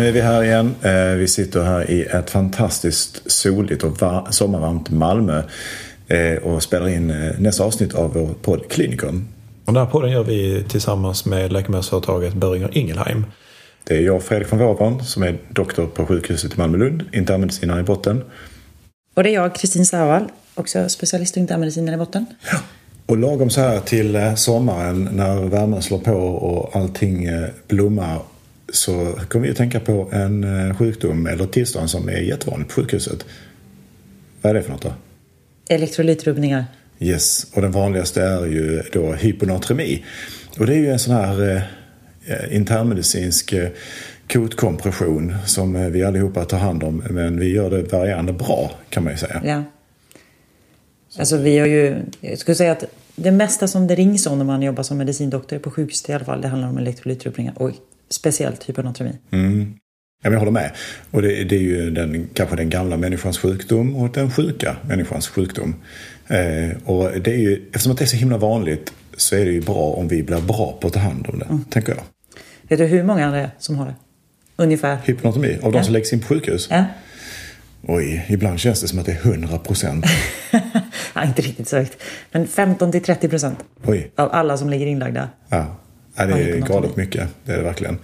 Nu är vi här igen. Eh, vi sitter här i ett fantastiskt soligt och sommarvarmt Malmö eh, och spelar in eh, nästa avsnitt av vår podd Klinikum. Och den här podden gör vi tillsammans med läkemedelsföretaget Böringer Ingelheim. Det är jag, Fredrik von Wåhran, som är doktor på sjukhuset i Malmö-Lund, internmedicinare i botten. Och det är jag, Kristin Sauval, också specialist och internmedicinare i botten. Ja. Och lagom så här till sommaren när värmen slår på och allting blommar så kommer vi att tänka på en eh, sjukdom eller tillstånd som är jättevanligt på sjukhuset. Vad är det för något då? Elektrolytrubbningar. Yes, och den vanligaste är ju då hyponatremi. Och det är ju en sån här eh, eh internmedicinsk eh, kotkompression som eh, vi allihopa tar hand om. Men vi gör det varierande bra kan man ju säga. Ja. Alltså vi har ju, jag skulle säga att det mesta som det rings om när man jobbar som medicindoktor på sjukhuset i alla fall, det handlar om elektrolytrubbningar. Och speciellt hyponatremi. Mm. Ja, jag håller med. Och det, det, är ju den, kanske den gamla människans sjukdom och den sjuka människans sjukdom. Eh, och det är ju, eftersom det är så himla vanligt så är det ju bra om vi blir bra på att ta hand om det, mm. tänker jag. Vet du hur många det är som har det? Ungefär? Hyponatremi? Av de ja. som läggs in på sjukhus? Ja. Oj, ibland känns det som att det är 100 procent. ja, inte riktigt så högt. Men 15 till 30 procent av alla som ligger inlagda. Ja. Ja, det är galet mycket. Det är det verkligen.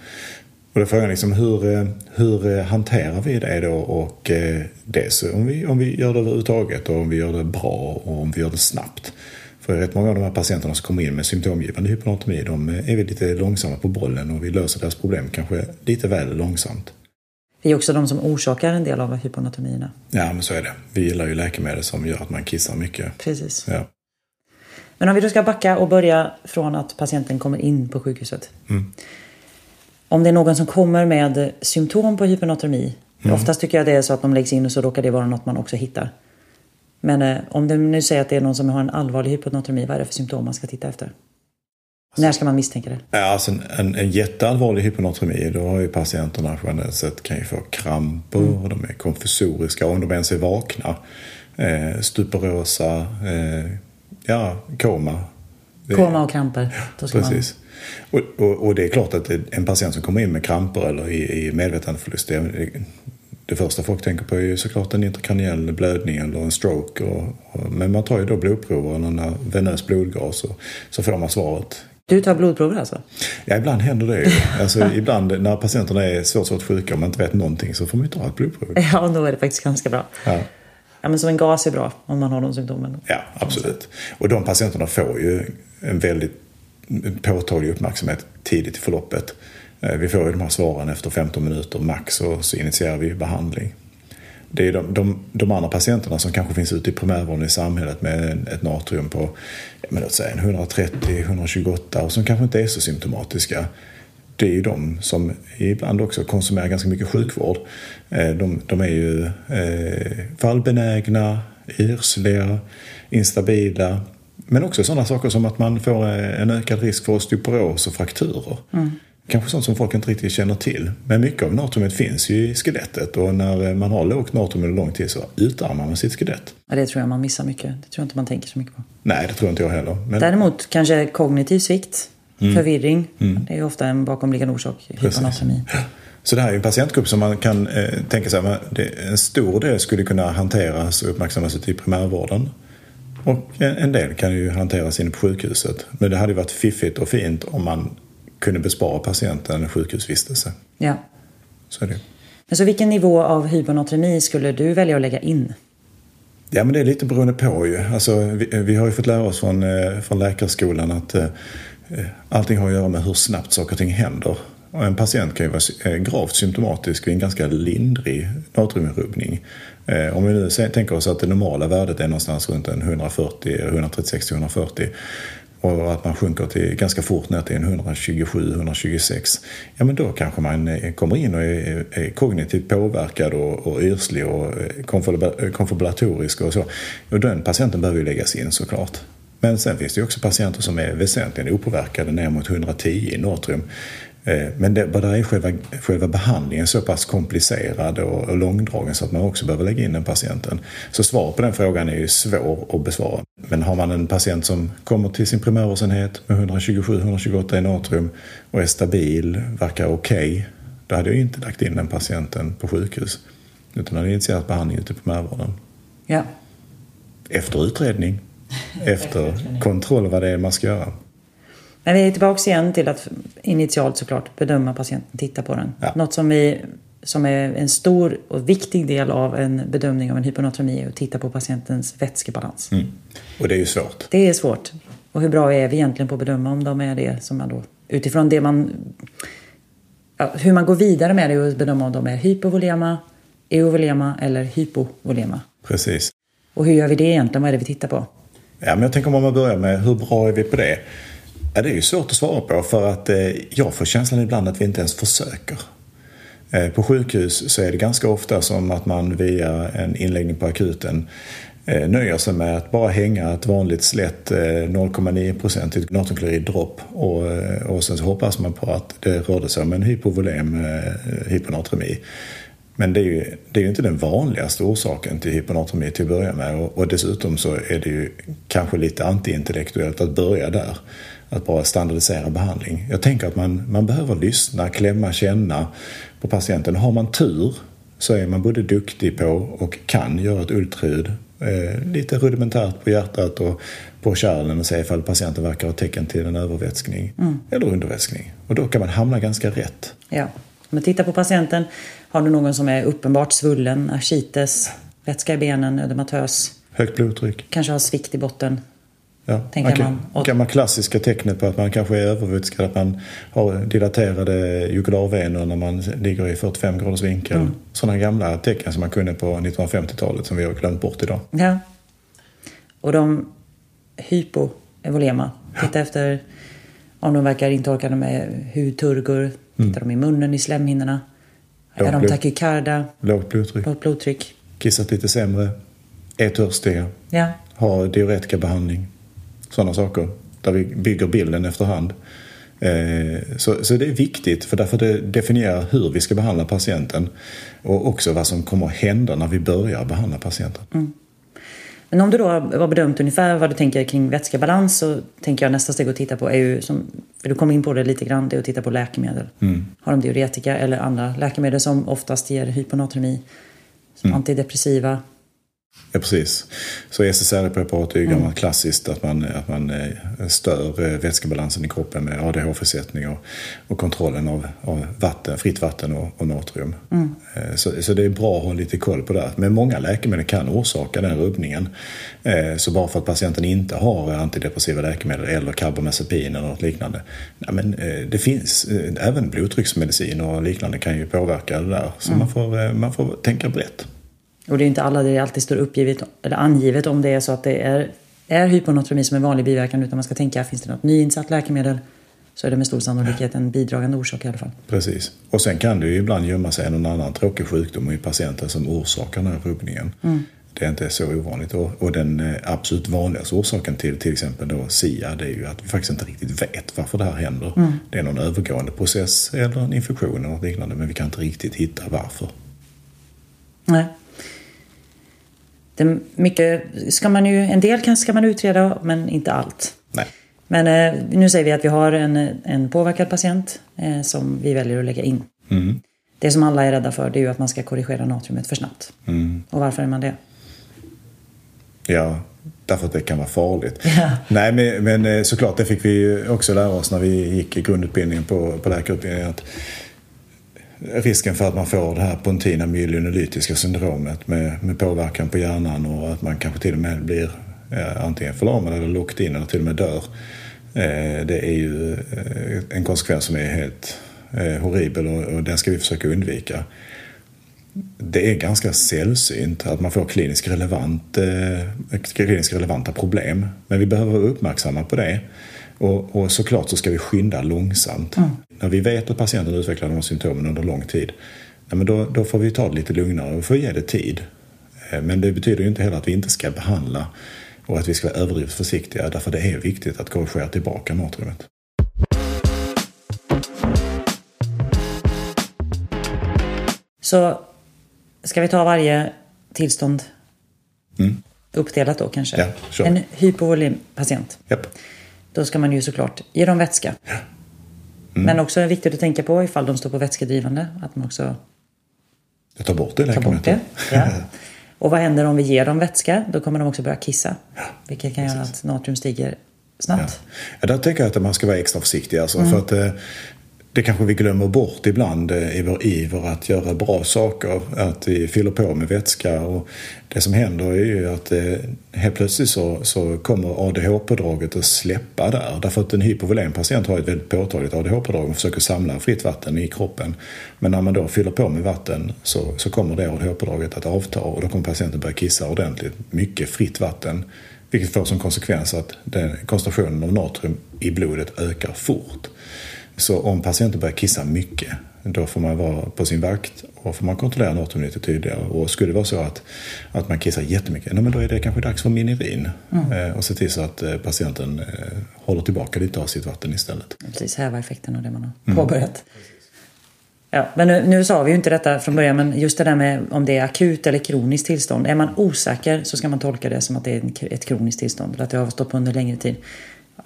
Och då frågan liksom hur, eh, hur eh, hanterar vi det då? Och eh, dels om vi, om vi gör det överhuvudtaget och om vi gör det bra och om vi gör det snabbt. För rätt många av de här patienterna som kommer in med symptomgivande hyponatremi de är vi lite långsamma på bollen och vi löser deras problem kanske lite väl långsamt. Det är också de som orsakar en del av hyponatremierna. Ja, men så är det. Vi gillar ju läkemedel som gör att man kissar mycket. Precis. Ja. Men om vi då ska backa och börja från att patienten kommer in på sjukhuset. Mm. Om det är någon som kommer med symptom på hyponatremi. Mm. Oftast tycker jag det är så att de läggs in och så råkar det vara något man också hittar. Men eh, om du nu säger att det är någon som har en allvarlig hyponatremi, vad är det för symptom man ska titta efter? Alltså, När ska man misstänka det? Ja, alltså en, en jätteallvarlig hyponatremi, då har ju patienterna generellt sett kan ju få kramper, mm. de är konfusoriska, om de ens är vakna. Eh, stuperosa, eh, ja, koma. Koma och kramper. Ja, precis. Man... Och, och, och, det är klart att en patient som kommer in med kramper eller i, i medvetandeförlust, det, det första folk tänker på är ju såklart en intrakraniell blödning eller en stroke. Och, och, men man tar ju då blodprover eller när venös blodgas och så får man svaret. Du tar blodprover alltså? Ja, ibland händer det ju. Alltså, ibland när patienterna är svårt, svårt sjuka och man inte vet någonting så får man ju ta ett blodprov. Ja, då är det faktiskt ganska bra. Ja. Ja, men som en gas är bra om man har de symptomen. Ja, absolut. Och de patienterna får ju en väldigt påtaglig uppmärksamhet tidigt i förloppet. Eh, vi får ju de här svaren efter 15 minuter max och så initierar vi behandling. Det är de, de, de andra patienterna som kanske finns ute i primärvården i samhället med ett natrium på men låt säga 130-128 och som kanske inte är så symptomatiska det är ju de som ibland också konsumerar ganska mycket sjukvård. Eh, de, de är ju eh, fallbenägna, yrsliga, instabila. Men också sådana saker som att man får eh, en ökad risk för osteoporos och frakturer. Mm. Kanske sånt som folk inte riktigt känner till. Men mycket av natriumet finns ju i skelettet och när man har lågt natrium under lång tid så utarmar man sitt skelett. Ja, det tror jag man missar mycket. Det tror jag inte man tänker så mycket på. Nej, det tror inte jag heller. Men... Däremot kanske kognitiv svikt Mm. Förvirring. Mm. Det är ofta en bakomliggande orsak. Hyponatremi. Så det här är en patientgrupp som man kan eh, tänka sig att en stor del skulle kunna hanteras och uppmärksammas ute i primärvården. Och en del kan ju hanteras inne på sjukhuset. Men det hade varit fiffigt och fint om man kunde bespara patienten en sjukhusvistelse. Ja. Så är det. Men så vilken nivå av hyponatremi skulle du välja att lägga in? Ja men det är lite beroende på ju. Alltså, vi, vi har ju fått lära oss från, eh, från läkarskolan att Eh, Eh, allting har att göra med hur snabbt saker och ting händer. Och en patient kan ju vara eh, gravt symptomatisk vid en ganska lindrig natriumrubbning. Eh, om vi nu tänker oss att det normala värdet är någonstans runt 140, 136-140 och att man sjunker till, ganska fort ner till en 127-126. Ja men då kanske man kommer in och är, är kognitivt påverkad och, och yrslig och konfabulatorisk och så. Och den patienten behöver ju läggas in såklart. Men sen finns det också patienter som är väsentligen opåverkade ner mot 110 i natrium. Eh, men det, där är själva, själva behandlingen så pass komplicerad och långdragen så att man också behöver lägga in den patienten. Så svaret på den frågan är ju svår att besvara. Men har man en patient som kommer till sin primärvårdsenhet med 127-128 i natrium och är stabil, verkar okej, okay, då hade jag inte lagt in den patienten på sjukhus. Utan hade initierat behandling ute på primärvården. Ja. Efter utredning, efter kontroll vad det är man ska göra. Men vi är tillbaka igen till att initialt såklart bedöma patienten, titta på den. Ja. Något som, vi, som är en stor och viktig del av en bedömning av en hyponatremi är att titta på patientens vätskebalans. Mm. Och det är ju svårt. Det är svårt. Och hur bra är vi egentligen på att bedöma om de är det som man då... Utifrån det man... Ja, hur man går vidare med det är att bedöma om de är hypovolema, euvolema eller hypovolema. Precis. Och hur gör vi det egentligen? Vad är det vi tittar på? Ja, men jag tänker om man börjar med hur bra är vi på det? Ja, det är ju svårt att svara på för att eh, jag får känslan ibland att vi inte ens försöker. Eh, på sjukhus så är det ganska ofta som att man via en inläggning på akuten eh, nöjer sig med att bara hänga ett vanligt slätt eh, 0,9-procentigt natriumklorid-dropp och, eh, och sen så hoppas man på att det rörde sig om en hypovolem eh, hyponatremi. Men det är, ju, det är ju inte den vanligaste orsaken till hyponatremi till att börja med och, och dessutom så är det ju kanske lite antiintellektuellt att börja där. Att bara standardisera behandling. Jag tänker att man, man behöver lyssna, klämma, känna på patienten. Har man tur så är man både duktig på och kan göra ett ultraljud eh, lite rudimentärt på hjärtat och på kärlen och se ifall patienten verkar ha tecken till en övervätskning eller undervätskning. Och då kan man hamna ganska rätt. Ja. Om man tittar på patienten. Har du någon som är uppenbart svullen, ascites, vätska i benen, ödematös, Högt blodtryck. kanske har svikt i botten. Ja, Tänker man kan, man. Och- gamla klassiska tecknet på att man kanske är övervätskad, att man har dilaterade jugularvener när man ligger i 45 graders vinkel. Mm. Sådana gamla tecken som man kunde på 1950-talet som vi har glömt bort idag. Ja. Och de hypovolema. Titta efter om de verkar intorkade med hudturgor. Tittar de i munnen, i slemhinnorna. Är de Lågblod- takykarda? Lågt blodtryck, Lågt blodtryck? kissat lite sämre, är törstiga, Ja. har diuretikabehandling. Sådana saker. Där vi bygger bilden efterhand. Eh, Så, så det är viktigt för därför det definierar hur vi ska behandla patienten och också vad som kommer att hända när vi börjar behandla patienten. Men om du då har bedömt ungefär vad du tänker kring vätskebalans så tänker jag nästa steg att titta på är ju, som, för du kom in på det lite grann, det är att titta på läkemedel. Har de diuretika eller andra läkemedel som oftast ger hyponatremi? Som antidepressiva. Ja, precis. Så SSRI-preparat är ju gammalt klassiskt att man, att man eh, stör eh, vätskebalansen i kroppen med ADH-försättning och, och kontrollen av, av vatten, fritt vatten och, och natrium. Eh, Så, så det är bra att ha lite koll på det. Men många läkemedel kan orsaka den rubbningen. Så bara för att patienten inte har antidepressiva läkemedel eller karbamazepin eller något liknande. Nej, men det finns, även blodtrycksmedicin och liknande kan ju påverka det där. Så man, får, man får tänka brett. Och det är inte alla det alltid står uppgivet eller angivet om det är så att det är, är hyponatremi som en vanlig biverkan utan man ska tänka, finns det något nyinsatt läkemedel? Så är det med stor sannolikhet en bidragande orsak i alla fall. Precis. Och sen kan det ju ibland gömma sig någon annan tråkig sjukdom i patienten som orsakar den här rubbningen. Det är inte så ovanligt. Och, den eh, absolut vanligaste orsaken till till exempel då SIA det är ju att vi faktiskt inte riktigt vet varför det här händer. Det är någon övergående process eller en infektion eller något liknande men vi kan inte riktigt hitta varför. Nej. Det, mycket ska man ju, en del kan, ska man utreda men inte allt. Nej. Men eh, nu säger vi att vi har en, en påverkad patient eh, som vi väljer att lägga in. Mm. Det som alla är rädda för det är ju att man ska korrigera natriumet för snabbt. Mm. Och varför är man det? Ja, därför att det kan vara farligt. Ja. Nej, men, men eh, såklart, det fick vi ju också lära oss när vi gick i grundutbildningen på, på läkarutbildningen. Att risken för att man får det här pontina myelinolytiska syndromet med, med påverkan på hjärnan och att man kanske till och med blir eh, antingen förlamad eller locked in eller till och med dör. Eh, det är ju eh, en konsekvens som är helt eh, horribel och, och den ska vi försöka undvika det är ganska sällsynt att man får kliniskt, relevant, eh, kliniskt relevanta problem. Men vi behöver vara uppmärksamma på det. Och, och såklart så ska vi skynda långsamt. När vi vet att patienten utvecklar de här symptomen under lång tid, ja, men då, då får vi ta det lite lugnare och få ge det tid. Eh, Men det betyder ju inte heller att vi inte ska behandla och att vi ska vara överdrivet försiktiga. Därför det är viktigt att korrigera tillbaka natriumet. Så ska vi ta varje tillstånd Mm. uppdelat då kanske? Ja, kör. En hypovolympatient. Japp. Då ska man ju såklart ge dem vätska. Men också viktigt att tänka på ifall de står på vätskedrivande. Att man också Jag tar bort det tar bort det. Ja. Och vad händer om vi ger dem vätska? Då kommer de också börja kissa. Vilket kan göra att natrium stiger snabbt. Ja, där tänker jag att man ska vara extra försiktig. Alltså, för att, eh, det kanske vi glömmer bort ibland eh, i vår iver att göra bra saker. Att vi fyller på med vätska. Och det som händer är ju att eh, helt plötsligt så, så kommer ADH-pådraget att släppa där. Därför att en hypovolem patient har ett väldigt påtagligt ADH-pådrag och försöker samla fritt vatten i kroppen. Men när man då fyller på med vatten så, så kommer det ADH-pådraget att avta och då kommer patienten börja kissa ordentligt. Mycket fritt vatten. Vilket får som konsekvens att den, koncentrationen av natrium i blodet ökar fort. Så om patienten börjar kissa mycket, då får man vara på sin vakt och får man kontrollera natrium lite tydligare. Och skulle det vara så att, att man kissar jättemycket, nej, men då är det kanske dags för Minirin. Eh, och se till så att eh, patienten eh, håller tillbaka lite av sitt vatten istället. Precis, häva effekten av det man har påbörjat. Ja, men nu, nu sa vi ju inte detta från början, men just det där med om det är akut eller kroniskt tillstånd. Är man osäker så ska man tolka det som att det är ett kroniskt tillstånd, eller att det har stått på under längre tid.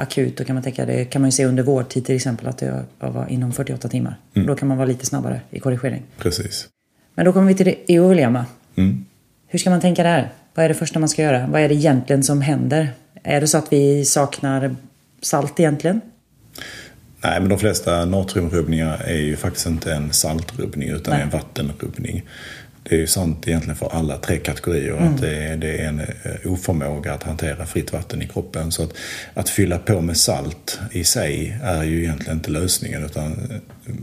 Akut, då kan man tänka, det kan man ju se under vårdtid till exempel, att det var inom 48 timmar. Då kan man vara lite snabbare i korrigering. Precis. Men då kommer vi till det eolema. Mm. Hur ska man tänka där? Vad är det första man ska göra? Vad är det egentligen som händer? Är det så att vi saknar salt egentligen? Nej, men de flesta natriumrubbningar är ju faktiskt inte en saltrubbning utan Nej. en vattenrubbning. Det är ju sant egentligen för alla tre kategorier att det är, det är en eh, oförmåga att hantera fritt vatten i kroppen. Så att, att fylla på med salt i sig är ju egentligen inte lösningen utan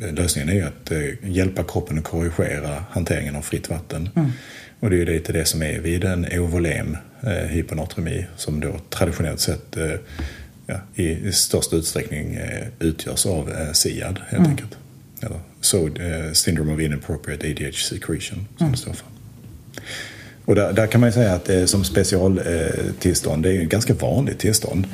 eh, lösningen är ju att eh, hjälpa kroppen att korrigera hanteringen av fritt vatten. Och det är ju lite det som är vid en ovolem eh, hyponatremi som då traditionellt sett eh, ja, i största utsträckning eh, utgörs av eh, SIAD helt enkelt. Eller SOD, eh, Syndrome of Inappropriate ADH Secretion som det står för. Och där, där kan man ju säga att eh, som specialtillstånd, eh, det är ju ett ganska vanligt tillstånd.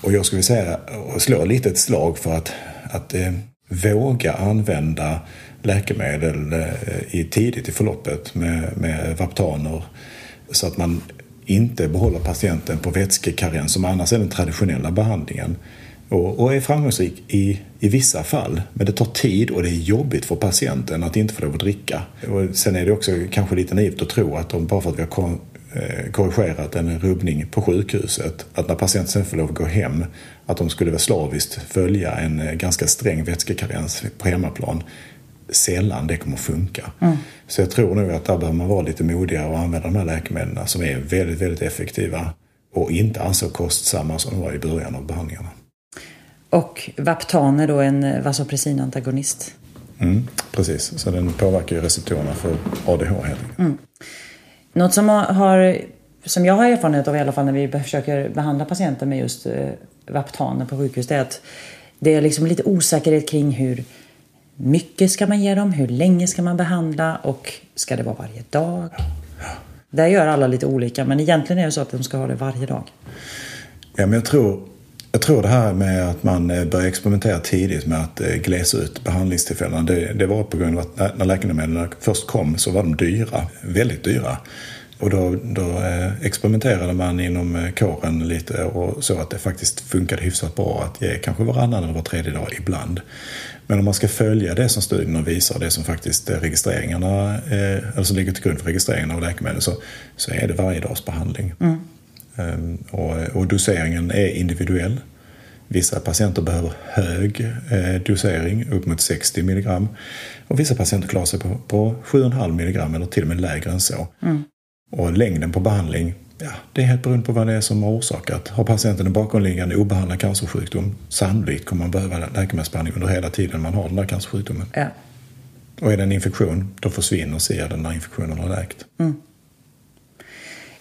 Och jag skulle säga, och slå lite ett slag för att, att eh, våga använda läkemedel eh, i, tidigt i förloppet med, med Vaptaner så att man inte behåller patienten på vätskekarens som annars är den traditionella behandlingen. Och, och är framgångsrik i, i vissa fall. Men det tar tid och det är jobbigt för patienten att inte få lov att dricka. Och sen är det också kanske lite naivt att tro att de, bara för att vi har kon, eh, korrigerat en rubbning på sjukhuset, att när patienten sen får lov att gå hem, att de skulle vara slaviskt följa en eh, ganska sträng vätskekarens på hemmaplan. Sällan det kommer att funka. Så jag tror nog att där behöver man vara lite modigare och använda de här läkemedlen som är väldigt, väldigt effektiva och inte alls så kostsamma som de var i början av behandlingarna. Och Vaptan är då en vasopressinantagonist. Mm, precis, så den påverkar ju receptorerna för ADH helt enkelt. Något som, har, som jag har erfarenhet av i alla fall när vi försöker behandla patienter med just eh, Vaptaner på sjukhus, det är att det är liksom lite osäkerhet kring hur mycket ska man ge dem, hur länge ska man behandla och ska det vara varje dag? Där gör alla lite olika, men egentligen är det så att de ska ha det varje dag. Ja, men jag tror, jag tror det här med att man började börjar experimentera tidigt med att eh, glesa ut behandlingstillfällena. Det, det var på grund av att när- när läkemedlen först kom så var de dyra, väldigt dyra. Och då, då eh, experimenterade man inom kåren lite och så att det faktiskt funkade hyfsat bra att ge kanske varannan eller var tredje dag ibland. Men om man ska följa det som studierna visar, det som faktiskt registreringarna, eh, eller som ligger till grund för registreringen av läkemedel, så, så är det varje dags behandling. Mm. Och, och doseringen är individuell. Vissa patienter behöver hög eh, dosering, upp mot 60 milligram. Och vissa patienter klarar sig på, på 7,5 milligram eller till och med lägre än så. Och längden på behandling, ja, det är helt beroende på vad det är som har orsakat. Har patienten en bakomliggande obehandlad cancersjukdom, sannolikt kommer man behöva läkemedelsbehandling under hela tiden man har den där cancersjukdomen. Ja. Och är det en infektion, då försvinner SIAden när infektionen har läkt.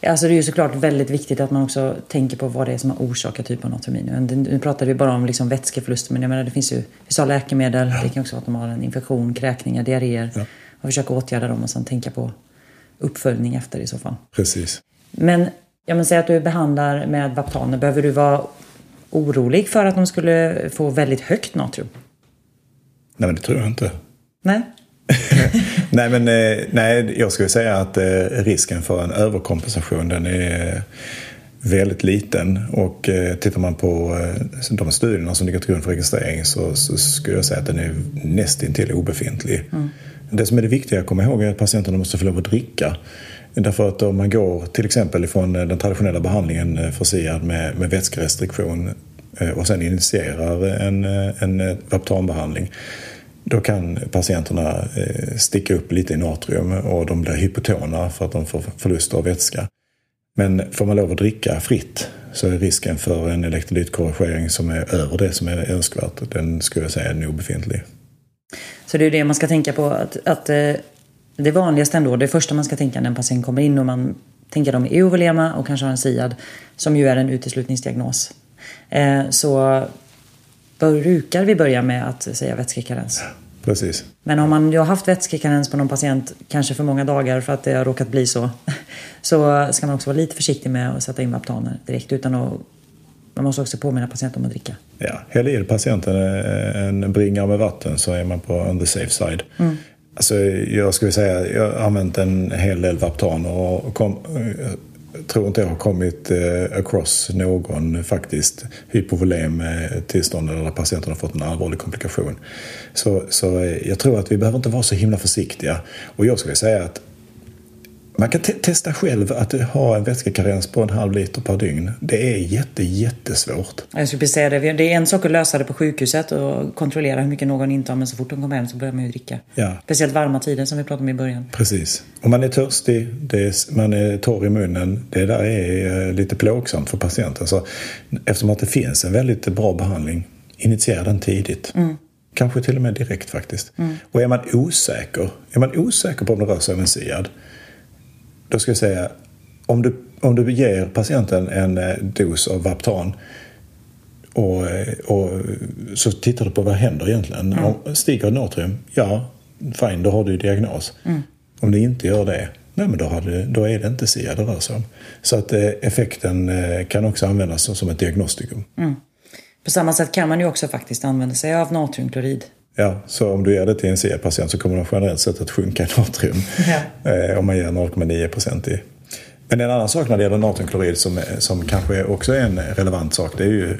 Alltså det är ju såklart väldigt viktigt att man också tänker på vad det är som har orsakat hyponatremi. Nu, nu pratar vi bara om liksom vätskeförlust, men jag menar det finns ju vissa läkemedel. Det kan också vara att de har en infektion, kräkningar, diarréer. Ja. Och försöka åtgärda dem och sen tänka på uppföljning efter i så fall. Precis. Men jag menar, säg att du behandlar med Vaptaner. Behöver du vara orolig för att de skulle få väldigt högt natrium? Nej, men det tror jag inte. Nej? nej, men eh, nej, jag skulle säga att eh, risken för en överkompensation den är väldigt liten och eh, tittar man på de studierna som ligger till grund för registrering så, så skulle jag säga att den är nästintill obefintlig. Mm. Det som är det viktiga att komma ihåg är att patienterna måste få lov att dricka. Därför att om man går till exempel ifrån den traditionella behandlingen för SIAD med, med vätskerestriktion och sen initierar en, en Vaptanbehandling då kan patienterna eh, sticka upp lite i natrium och de blir hypotona för att de får förlust av vätska. Men får man lov att dricka fritt så är risken för en elektrolytkorrigering som är över det som är önskvärt, den skulle jag säga är obefintlig. Så det är det man ska tänka på, att, att eh, det vanligaste ändå, det första man ska tänka när en patient kommer in och man tänker att de är eovolema och kanske har en SIAD, som ju är en uteslutningsdiagnos, eh, så brukar vi börja med att säga vätskekarens. Precis. Men om man har haft vätskekarens på någon patient, kanske för många dagar för att det har råkat bli så, så ska man också vara lite försiktig med att sätta in Vaptaner direkt utan att man måste också påminna patienten om att dricka. Ja, häll i patienten en bringa med vatten så är man på on the safe side. Mm. Alltså, jag skulle säga, jag har använt en hel del Vaptan och kom, tror inte jag har kommit eh, across någon faktiskt hypovolem eh, tillstånd där patienten har fått en allvarlig komplikation. Så, så eh, jag tror att vi behöver inte vara så himla försiktiga. Och jag skulle säga att man kan te testa själv att ha en vätskekarens på en halv liter per dygn. Det är jätte, jättesvårt. Jag skulle säga det. Det är en sak att lösa det på sjukhuset och kontrollera hur mycket någon intar. Men så fort de kommer hem så börjar man ju dricka. Ja. Speciellt varma tider som vi pratade om i början. Precis. Om man är törstig, är, man är torr i munnen. Det där är eh, lite plågsamt för patienten. Så eftersom att det finns en väldigt bra behandling, initiera den tidigt. Mm. Kanske till och med direkt faktiskt. Mm. Och är man osäker, är man osäker på om det rör sig om en SIAD då ska jag säga, om du, om du ger patienten en eh, dos av Vaptan och, eh, och så tittar du på vad händer egentligen. Mm. stiger natrium, ja, fine, då har du diagnos. Mm. Om det inte gör det, nej men då, har då är det inte SIA det rör sig om. Så att eh, effekten kan också användas som ett diagnostikum. Mm. På samma sätt kan man ju också faktiskt använda sig av natriumklorid Ja, så om du ger det till en C-patient så kommer de generellt sett att sjunka i natrium. Ja. Eh, om man ger 0,9 procent i. Men en annan sak när det gäller natriumklorid som, som kanske också är en relevant sak det är ju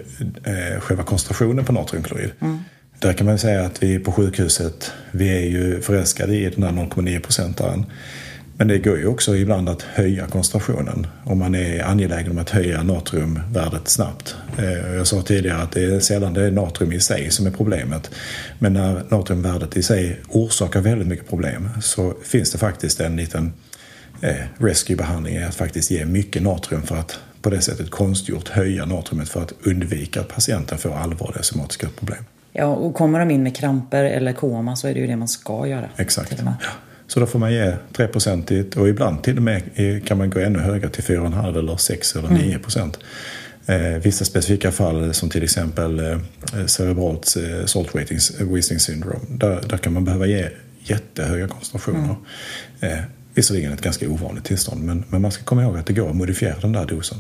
eh, själva koncentrationen på natriumklorid. Mm. Där kan man säga att vi på sjukhuset, vi är ju förälskade i den här 0,9 procentaren. Men det går ju också ibland att höja koncentrationen om man är angelägen om att höja natriumvärdet snabbt. Eh, jag sa tidigare att det är sällan det är natrium i sig som är problemet. Men när natriumvärdet i sig orsakar väldigt mycket problem så finns det faktiskt en liten eh, rescue-behandling i att faktiskt ge mycket natrium för att på det sättet konstgjort höja natriumet för att undvika att patienten får allvarliga somatiska problem. Ja, och kommer de in med kramper eller koma så är det ju det man ska göra. Exakt. Så då får man ge 3 procentigt och ibland till och med kan man gå ännu högre till 4,5 eller 6 eller 9 procent. Mm. vissa specifika fall som till exempel eh, cerebralt eh, salt wasting syndrome. Där, där kan man behöva ge jättehöga koncentrationer. Mm. Eh, visserligen ett ganska ovanligt tillstånd men, men man ska komma ihåg att det går att modifiera den där dosen.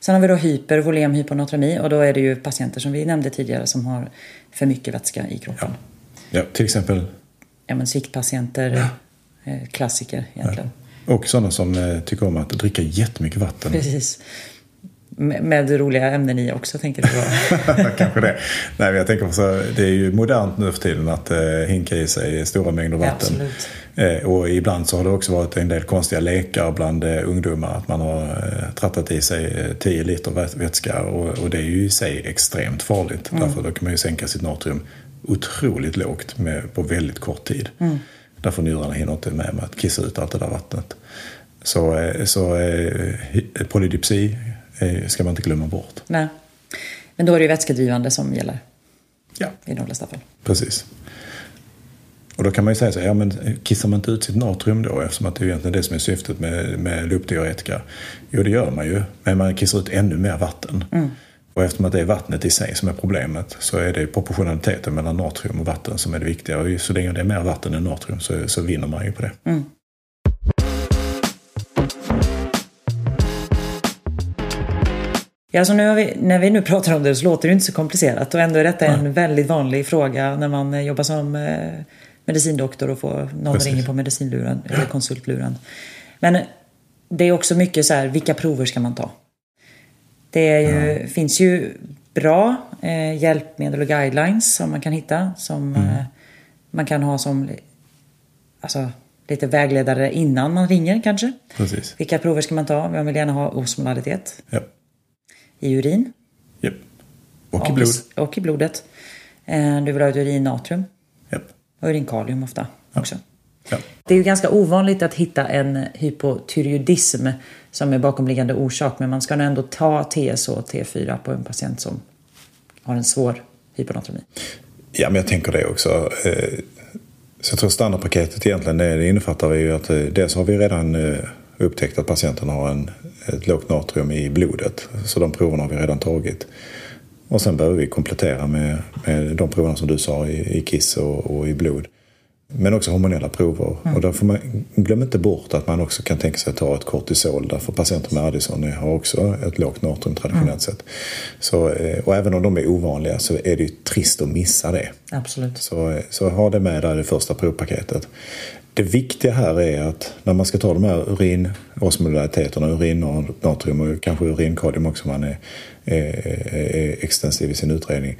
Sen har vi då hypervolem hyponatremi och då är det ju patienter som vi nämnde tidigare som har för mycket vätska i kroppen. Ja, ja till exempel ja, men sviktpatienter, ja. Eh, klassiker egentligen. Ja. Och sådana som eh, tycker om att dricka jättemycket vatten. Precis. Med roliga ämnen i också, tänker du? Kanske det. Nej, jag tänker på så, det är ju modernt nu för tiden att eh, hinka i sig stora mängder vatten. Eh, och ibland så har det också varit en del konstiga lekar bland eh, ungdomar. Att man har eh, trattat i sig 10 liter vätska och, och, det är ju i sig extremt farligt. Mm. Därför då kan man ju sänka sitt natrium otroligt lågt med, på väldigt kort tid. Mm. Därför njurarna hinner inte med, med att kissa ut allt det där vattnet. Så, eh, så eh, polydipsi eh, ska man inte glömma bort. Nej. Men då är det ju vätskedrivande som gäller. Ja. I de flesta fall. Precis. Och då kan man ju säga så ja men kissar man inte ut sitt natrium då eftersom att det är egentligen det som är syftet med, med loopdiuretika? Jo det gör man ju, men man kissar ut ännu mer vatten. Mm. Och eftersom att det är vattnet i sig som är problemet så är det proportionaliteten mellan natrium och vatten som är det viktiga. Och så länge det är mer vatten än natrium så, så vinner man ju på det. Mm. Ja, så nu vi, när vi nu pratar om det så låter det inte så komplicerat och ändå är detta en väldigt vanlig fråga när man eh, jobbar som eh, medicindoktor och får någon Precis. ringer på medicinluren eller konsultluren. Men det är också mycket så här, vilka prover ska man ta? Det ju, finns ju bra eh, hjälpmedel och guidelines som man kan hitta. Som eh, man kan ha som alltså, lite vägledare innan man ringer kanske. Precis. Vilka prover ska man ta? Man vill gärna ha osmolaritet Ja. i urin. Japp. Och i blod. Och i blodet. Eh, Du vill ha ett urinnatrium. Japp. Och urinkalium ofta också. Ja. Det är ju ganska ovanligt att hitta en hypotyreoidism som är bakomliggande orsak. Men man ska nog ändå ta TSO och T4 på en patient som har en svår hyponatremi. Ja, men jag tänker det också. Eh, Så jag tror standardpaketet egentligen det det innefattar ju att eh, dels har vi redan eh, upptäckt att patienten har en, ett lågt natrium i blodet. Så de proverna har vi redan tagit. Och sen behöver vi komplettera med, med de proverna som du sa i, i kiss och, och i blod. Men också hormonella prover. Och där får man, glöm inte bort att man också kan tänka sig att ta ett kortisol. Därför patienter med Addison har också ett lågt natrium traditionellt sett. Så, eh, och även om de är ovanliga så är det ju trist att missa det. Absolut. Så, så ha det med där i det första provpaketet. Det viktiga här är att när man ska ta de här urinosmolaliteterna, urinnatrium och kanske urinkalium också om man är, är, är extensiv i sin utredning.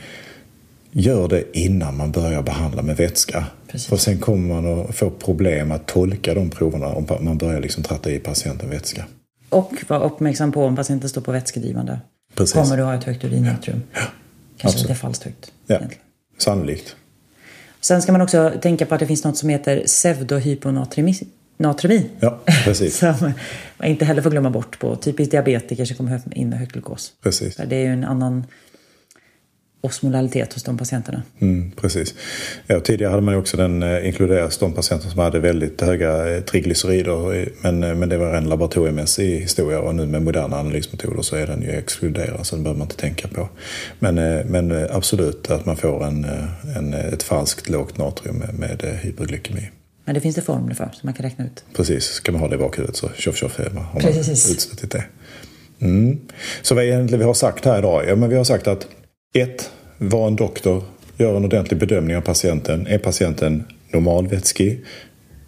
Gör det innan man börjar behandla med vätska. Precis. För sen kommer man att få problem att tolka de proverna om man börjar liksom tratta i patienten vätska. Och var uppmärksam på om patienten står på vätskedrivande. Precis. Kommer du ha ett högt urinnatrium? Kanske absolut. lite falskt högt. Ja, egentligen. sannolikt. Sen ska man också tänka på att det finns något som heter pseudohyponatremi. Natremi. Ja, precis. som man inte heller får glömma bort på typiskt diabetiker som kommer in med högt glukos. precis. Det är ju en annan osmolalitet hos de patienterna. Mm, precis. Ja, tidigare hade man också den eh, inkluderas de patienter som hade väldigt höga eh, triglycerider. eh, Men, eh, men det var en laboratoriemässig historia och nu med moderna analysmetoder så är den ju exkluderad så den behöver man inte tänka på. Men, men absolut att man får en, en, ett falskt lågt natrium med, med hyperglykemi. Men det finns det formler för som man kan räkna ut. Precis, ska man ha det i bakhuvudet så tjoff tjoff har man Precis. utslutit det. Mm. Så vad är egentligen vi har sagt här idag? Ja, men vi har sagt att ett, Var en doktor, gör en ordentlig bedömning av patienten. Är patienten normalvätskig,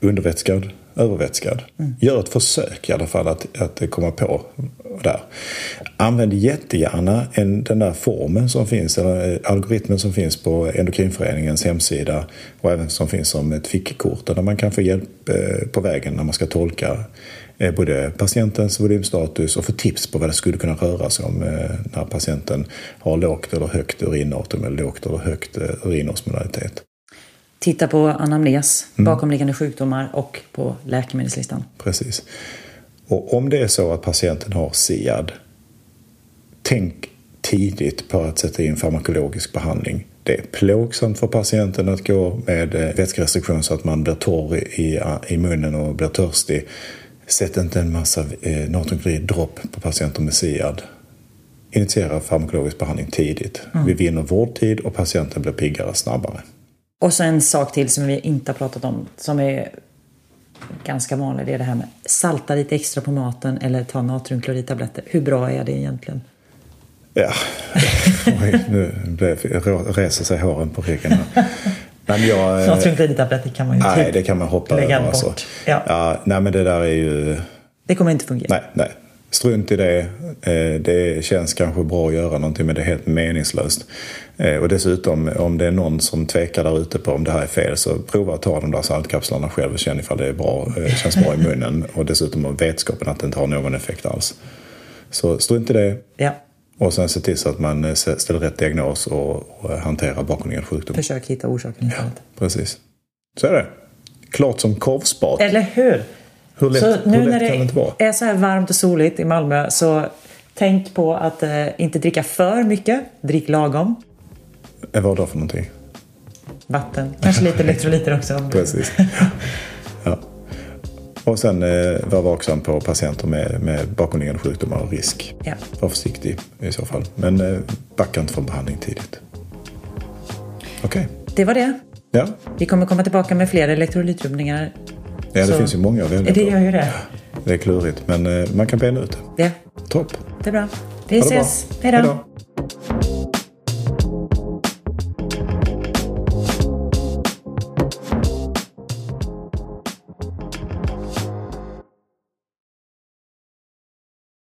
undervätskad, övervätskad? Gör ett försök i alla fall att, att komma på där. Använd jättegärna en, den där formen som finns, eller eh, algoritmen som finns på Endokrinföreningens hemsida och även som finns som ett fickkort där man kan få hjälp eh, på vägen när man ska tolka både patientens volymstatus och få tips på vad det skulle kunna röra sig om eh, när patienten har lågt eller högt urinnatrium eller lågt eller högt eh, urinosmolaritet. Titta på anamnes, Mm. bakomliggande sjukdomar och på läkemedelslistan. Precis. Och om det är så att patienten har SIAD, tänk tidigt på att sätta in farmakologisk behandling. Det är plågsamt för patienten att gå med eh, vätskerestriktion så att man blir torr i, i munnen och blir törstig. Sätt inte en massa eh, natriumklorid-dropp på patienter med SIAD. Initiera farmakologisk behandling tidigt. Vi vinner vårdtid och patienten blir piggare snabbare. Och så en sak till som vi inte har pratat om som är ganska vanlig. Det är det här med salta lite extra på maten eller ta natriumkloridtabletter. Hur bra är det egentligen? Ja, Oj, nu blev, reser sig håren på ryggen här. Men jag, eh, Natriumkloridtabletter kan man ju nej, typ det kan man hoppa lägga över. bort. Alltså. Ja. Ja, nej, men det där är ju... Det kommer inte fungera. Nej, nej. Strunt i det. Eh, Det känns kanske bra att göra någonting men det är helt meningslöst. Eh, Och dessutom om det är någon som tvekar där ute på om det här är fel så prova att ta de där saltkapslarna själv och känn ifall det är bra, eh, känns bra i munnen. Och dessutom om vetskapen att det inte har någon effekt alls. Så strunt i det. Ja. Och sen se till så att man eh, ställer rätt diagnos och, och hanterar bakomliggande sjukdom. Försök hitta orsaken istället. Precis. Så är det. Klart som korvspat. Eller hur? Hur lätt, så hur nu lätt när kan det det inte vara? är så här varmt och soligt i Malmö så tänk på att eh, inte dricka för mycket. Drick lagom. Eh, Vad då för någonting? Vatten. Kanske lite elektrolyter också. Precis. ja. Och sen eh, var vaksam på patienter med, med bakomliggande sjukdomar och risk. Ja. Var försiktig i så fall. Men eh, backa inte från behandling tidigt. Okej. Det var det. Ja. Vi kommer komma tillbaka med fler elektrolytrubbningar. ja, det Så- finns ju många att välja Det på. gör ju det. Det är klurigt, men eh, man kan bena ut det. Ja, Topp. det är bra. Vi det ses. Hej då.